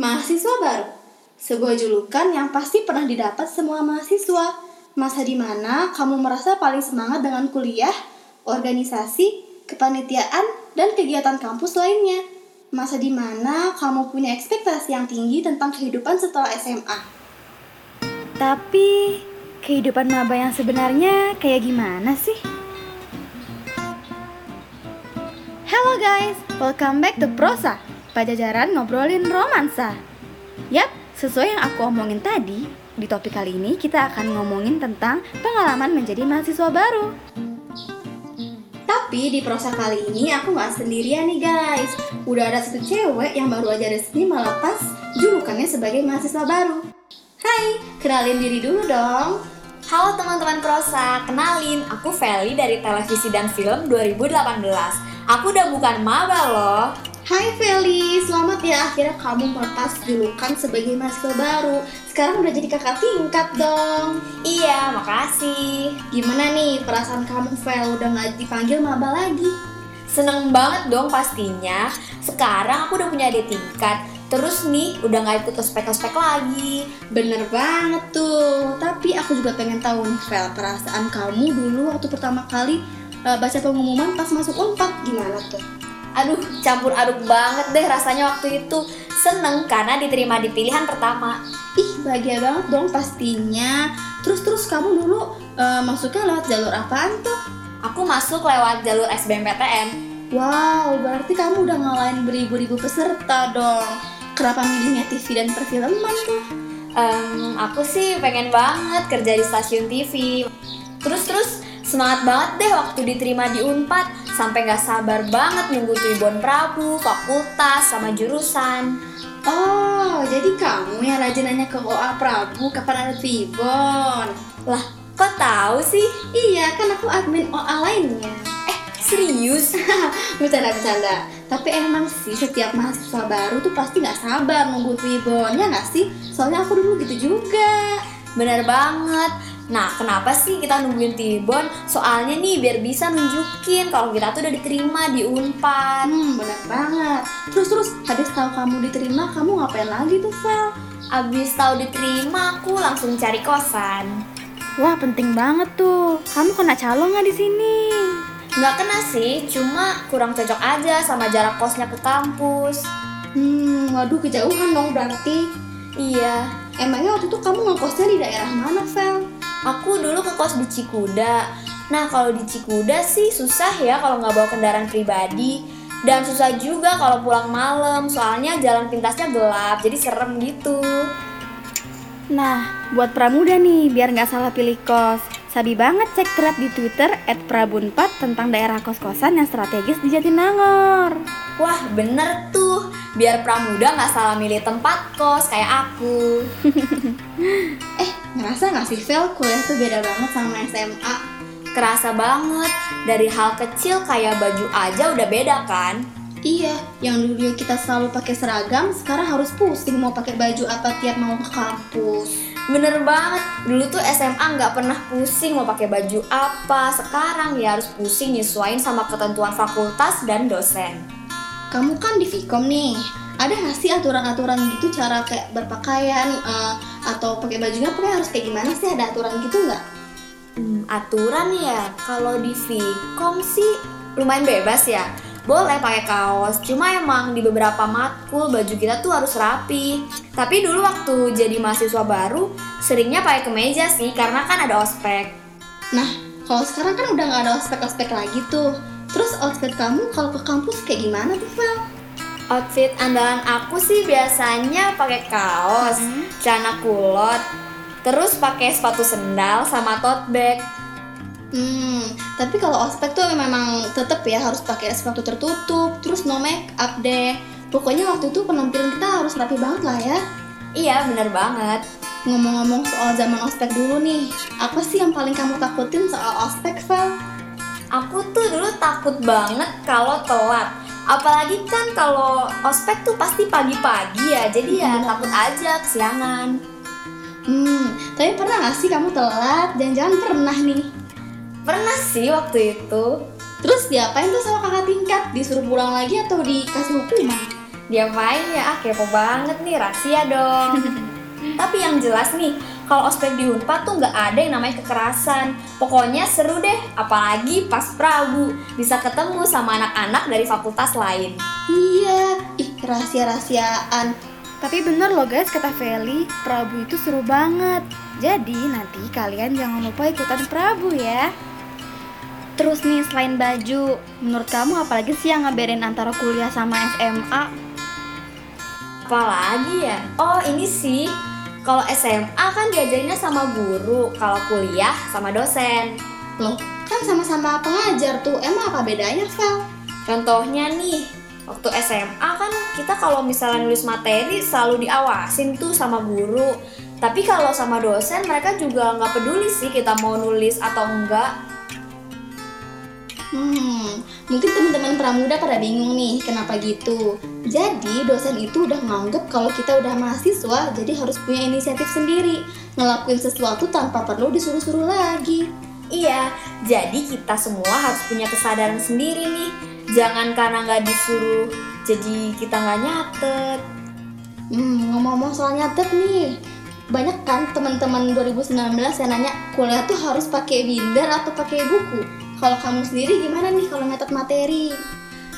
Mahasiswa baru, sebuah julukan yang pasti pernah didapat semua mahasiswa. Masa di mana kamu merasa paling semangat dengan kuliah, organisasi, kepanitiaan, dan kegiatan kampus lainnya. Masa di mana kamu punya ekspektasi yang tinggi tentang kehidupan setelah SMA. Tapi kehidupan maba yang sebenarnya kayak gimana sih? Hello guys, welcome back to Prosa Pajajaran ngobrolin romansa Yap, sesuai yang aku omongin tadi Di topik kali ini kita akan ngomongin tentang pengalaman menjadi mahasiswa baru Tapi di prosa kali ini aku nggak sendirian nih guys. Udah ada satu cewek yang baru aja resmi melepas julukannya sebagai mahasiswa baru. Hai, kenalin diri dulu dong. Halo teman-teman Prosa, kenalin aku Feli dari Televisi dan Film 2018. Aku udah bukan maba loh. Hai Feli, selamat ya akhirnya kamu melepas julukan sebagai mahasiswa baru. Sekarang udah jadi kakak tingkat dong. Iya, makasih. Gimana nih perasaan kamu Fel udah nggak dipanggil maba lagi? Seneng banget dong pastinya. Sekarang aku udah punya adik tingkat. Terus nih, udah nggak ikut ospek-ospek lagi. Bener banget tuh. Tapi aku juga pengen tahu nih Fel, perasaan kamu dulu waktu pertama kali uh, baca pengumuman pas masuk Unpad gimana tuh? Aduh, campur aduk banget deh rasanya waktu itu. Seneng karena diterima di pilihan pertama. Ih, bahagia banget dong pastinya. Terus-terus kamu dulu uh, masuknya lewat jalur apaan tuh? Aku masuk lewat jalur SBMPTN. Wow, berarti kamu udah ngalahin beribu-ribu peserta dong. Kenapa milihnya TV dan perfilman tuh? Em, aku sih pengen banget kerja di stasiun TV. Terus-terus semangat banget deh waktu diterima di Unpad. Sampai gak sabar banget nunggu Tuibon Prabu, fakultas, sama jurusan. Oh, jadi kamu yang rajin nanya ke OA Prabu kapan ada Tibon? Lah, kok tahu sih? Iya, kan aku admin OA lainnya. Eh, serius? Bercanda-bercanda. Tapi emang sih setiap mahasiswa baru tuh pasti nggak sabar nunggu Tibon, ya nggak sih? Soalnya aku dulu gitu juga. Bener banget. Nah, kenapa sih kita nungguin Tibon? Soalnya nih biar bisa nunjukin kalau kita tuh udah diterima di Unpad. Hmm, benar banget. Terus-terus, habis tahu kamu diterima, kamu ngapain lagi tuh, Vel? Abis tahu diterima, aku langsung cari kosan. Wah penting banget tuh Kamu kena calo nggak di sini? Nggak kena sih, cuma kurang cocok aja sama jarak kosnya ke kampus. Hmm, waduh kejauhan dong berarti. Iya, Emangnya waktu itu kamu ngekosnya di daerah mana, Vel? Aku dulu ke kos di Cikuda. Nah, kalau di Cikuda sih susah ya kalau nggak bawa kendaraan pribadi. Dan susah juga kalau pulang malam, soalnya jalan pintasnya gelap, jadi serem gitu. Nah, buat pramuda nih, biar nggak salah pilih kos Sabi banget cek thread di Twitter @prabunpat tentang daerah kos-kosan yang strategis di Jatinangor. Wah, bener tuh. Biar pramuda nggak salah milih tempat kos kayak aku. Ngerasa nggak sih, Vel, kuliah tuh beda banget sama SMA? Kerasa banget, dari hal kecil kayak baju aja udah beda kan? Iya, yang dulu kita selalu pakai seragam, sekarang harus pusing mau pakai baju apa tiap mau ke kampus. Bener banget, dulu tuh SMA nggak pernah pusing mau pakai baju apa. Sekarang ya harus pusing nyesuaiin sama ketentuan fakultas dan dosen. Kamu kan di Vkom nih, ada nggak sih aturan-aturan gitu cara kayak berpakaian eh, atau pakai bajunya pokoknya harus kayak gimana sih? Ada aturan gitu nggak? Hmm, aturan ya, kalau di Vkom sih lumayan bebas ya. Boleh pakai kaos, cuma emang di beberapa matkul baju kita tuh harus rapi. Tapi dulu waktu jadi mahasiswa baru, seringnya pakai kemeja sih, karena kan ada ospek. Nah, kalau sekarang kan udah nggak ada ospek-ospek lagi tuh. Terus outfit kamu kalau ke kampus kayak gimana tuh, Vel? Outfit andalan aku sih biasanya pakai kaos, celana kulot, terus pakai sepatu sendal sama tote bag. Hmm, tapi kalau ospek tuh memang tetap ya harus pakai sepatu tertutup, terus no make up deh. Pokoknya waktu itu penampilan kita harus rapi banget lah ya. Iya, bener banget. Ngomong-ngomong soal zaman ospek dulu nih, apa sih yang paling kamu takutin soal ospek, Vel? Aku tuh dulu takut banget kalau telat. Apalagi kan kalau ospek tuh pasti pagi-pagi ya, jadi ya Bener. takut aja kesiangan. Hmm, tapi pernah gak sih kamu telat? Jangan-jangan pernah nih. Pernah sih waktu itu. Terus diapain tuh sama kakak tingkat? Disuruh pulang lagi atau dikasih hukuman? Diapain ya? Ah, kepo banget nih, rahasia dong. Tapi yang jelas nih, kalau ospek di Unpad tuh nggak ada yang namanya kekerasan. Pokoknya seru deh, apalagi pas Prabu bisa ketemu sama anak-anak dari fakultas lain. Iya, ih rahasia-rahasiaan. Tapi bener loh guys kata Feli, Prabu itu seru banget. Jadi nanti kalian jangan lupa ikutan Prabu ya. Terus nih selain baju, menurut kamu apalagi sih yang ngebedain antara kuliah sama SMA? Apalagi ya? Oh ini sih, kalau SMA kan diajarinnya sama guru, kalau kuliah sama dosen. Loh, kan sama-sama pengajar tuh. Emang apa bedanya, Vel? Contohnya nih, waktu SMA kan kita kalau misalnya nulis materi selalu diawasin tuh sama guru. Tapi kalau sama dosen mereka juga nggak peduli sih kita mau nulis atau enggak. Hmm, mungkin teman-teman pramuda pada bingung nih kenapa gitu. Jadi dosen itu udah nganggep kalau kita udah mahasiswa, jadi harus punya inisiatif sendiri, ngelakuin sesuatu tanpa perlu disuruh-suruh lagi. Iya, jadi kita semua harus punya kesadaran sendiri nih. Jangan karena nggak disuruh, jadi kita nggak nyatet. Hmm, ngomong-ngomong soal nyatet nih, banyak kan teman-teman 2019 yang nanya kuliah tuh harus pakai binder atau pakai buku. Kalau kamu sendiri gimana nih kalau nyatet materi?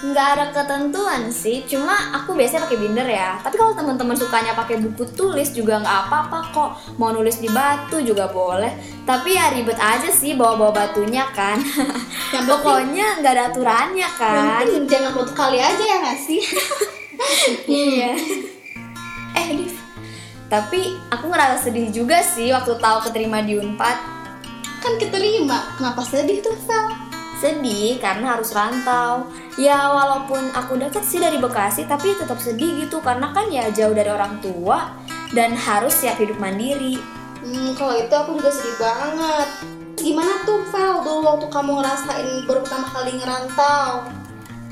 nggak ada ketentuan sih cuma aku biasanya pakai binder ya. Tapi kalau teman-teman sukanya pakai buku tulis juga nggak apa-apa kok. Mau nulis di batu juga boleh. Tapi ya ribet aja sih bawa-bawa batunya kan. Yang pokoknya nggak ada aturannya Yang kan. penting jangan foto kali aja ya nggak sih? iya. Eh Div. Tapi aku ngerasa sedih juga sih waktu tahu keterima di Unpad kan keterima, kenapa sedih tuh Vel? sedih karena harus rantau. Ya walaupun aku deket sih dari Bekasi tapi tetap sedih gitu. Karena kan ya jauh dari orang tua dan harus siap hidup mandiri. Hmm, kalau itu aku juga sedih banget. Gimana tuh Vel dulu waktu kamu ngerasain baru pertama kali ngerantau?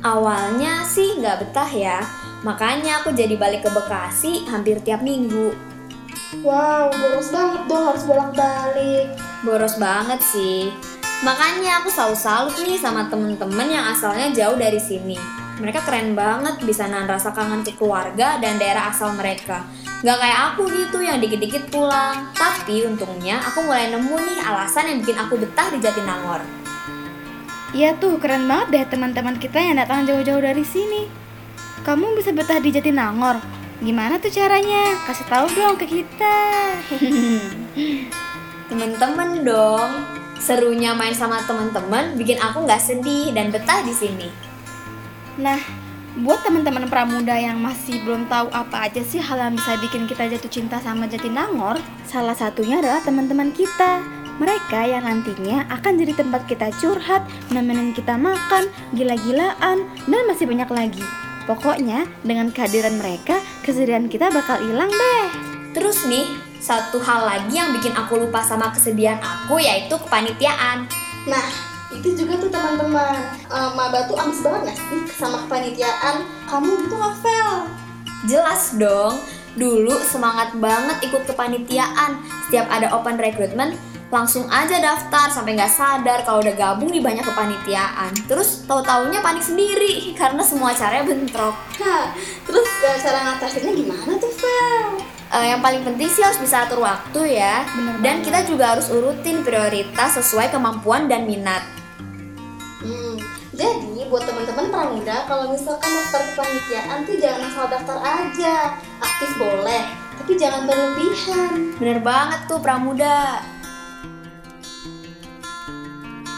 awalnya sih nggak betah ya. Makanya aku jadi balik ke Bekasi hampir tiap minggu Wow, boros banget dong harus bolak-balik. boros banget sih makanya aku selalu salut nih sama temen-temen yang asalnya jauh dari sini mereka keren banget bisa nahan rasa kangen ke keluarga dan daerah asal mereka Gak kayak aku gitu yang dikit-dikit pulang Tapi untungnya aku mulai nemu nih alasan yang bikin aku betah di Jatinangor Iya tuh keren banget deh teman-teman kita yang datang jauh-jauh dari sini. Kamu bisa betah di Jatinangor. Gimana tuh caranya? Kasih tahu dong ke kita. Temen-temen dong Serunya main sama temen-temen bikin aku gak sedih dan betah di sini Nah, buat teman-teman pramuda yang masih belum tahu apa aja sih hal yang bisa bikin kita jatuh cinta sama Jatinangor, salah satunya adalah teman-teman kita. Mereka yang nantinya akan jadi tempat kita curhat, nemenin kita makan, gila-gilaan, dan masih banyak lagi. Pokoknya, dengan kehadiran mereka, kesedihan kita bakal hilang deh. Terus nih, satu hal lagi yang bikin aku lupa sama kesedihan aku yaitu kepanitiaan. Nah, itu juga tuh teman-teman. Eh, Maba tuh ambis banget gak sih sama kepanitiaan? Kamu gitu gak? Jelas dong, dulu semangat banget ikut kepanitiaan. Setiap ada open recruitment, langsung aja daftar sampai nggak sadar kalau udah gabung di banyak kepanitiaan. Terus tahu-taunya panik sendiri karena semua caranya bentrok. Hah, terus eh, cara ngatasinnya gimana tuh Vel? Eh, yang paling penting sih harus bisa atur waktu ya. Bener Dan banget. kita juga harus urutin prioritas sesuai kemampuan dan minat. Hmm, jadi buat teman-teman pramuda kalau misalkan daftar kepanitiaan tuh jangan asal daftar aja. Aktif boleh, tapi jangan berlebihan. Bener banget tuh pramuda.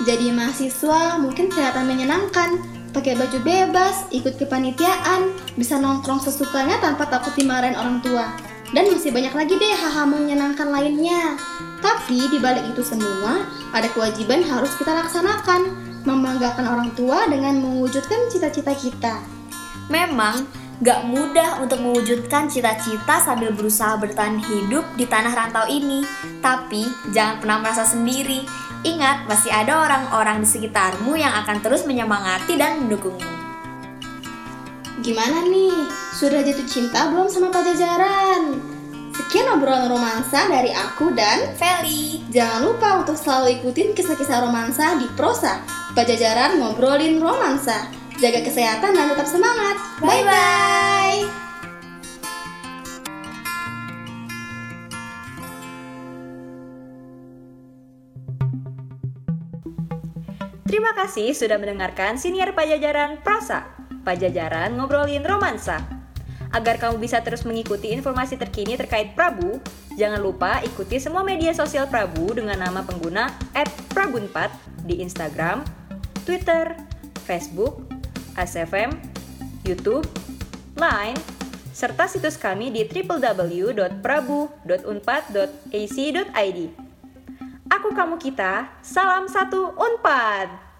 Jadi mahasiswa mungkin kelihatan menyenangkan, pakai baju bebas, ikut kepanitiaan, bisa nongkrong sesukanya tanpa takut dimarahin orang tua. Dan masih banyak lagi deh hal-hal menyenangkan lainnya. Tapi di balik itu semua, ada kewajiban harus kita laksanakan, membanggakan orang tua dengan mewujudkan cita-cita kita. Memang gak mudah untuk mewujudkan cita-cita sambil berusaha bertahan hidup di tanah rantau ini. Tapi jangan pernah merasa sendiri. Ingat, masih ada orang-orang di sekitarmu yang akan terus menyemangati dan mendukungmu. Gimana nih? Sudah jatuh cinta belum sama Pajajaran? Sekian obrolan romansa dari aku dan Feli, Jangan lupa untuk selalu ikutin kisah-kisah romansa di Prosa. Pajajaran ngobrolin romansa. Jaga kesehatan dan tetap semangat. Bye-bye. Terima kasih sudah mendengarkan siniar Pajajaran Prosa. Pajajaran ngobrolin romansa. Agar kamu bisa terus mengikuti informasi terkini terkait Prabu, jangan lupa ikuti semua media sosial Prabu dengan nama pengguna @prabunpat di Instagram, Twitter, Facebook, ASFM, YouTube, Line, serta situs kami di www.prabu.unpad.ac.id. Aku kamu kita, salam satu Unpad.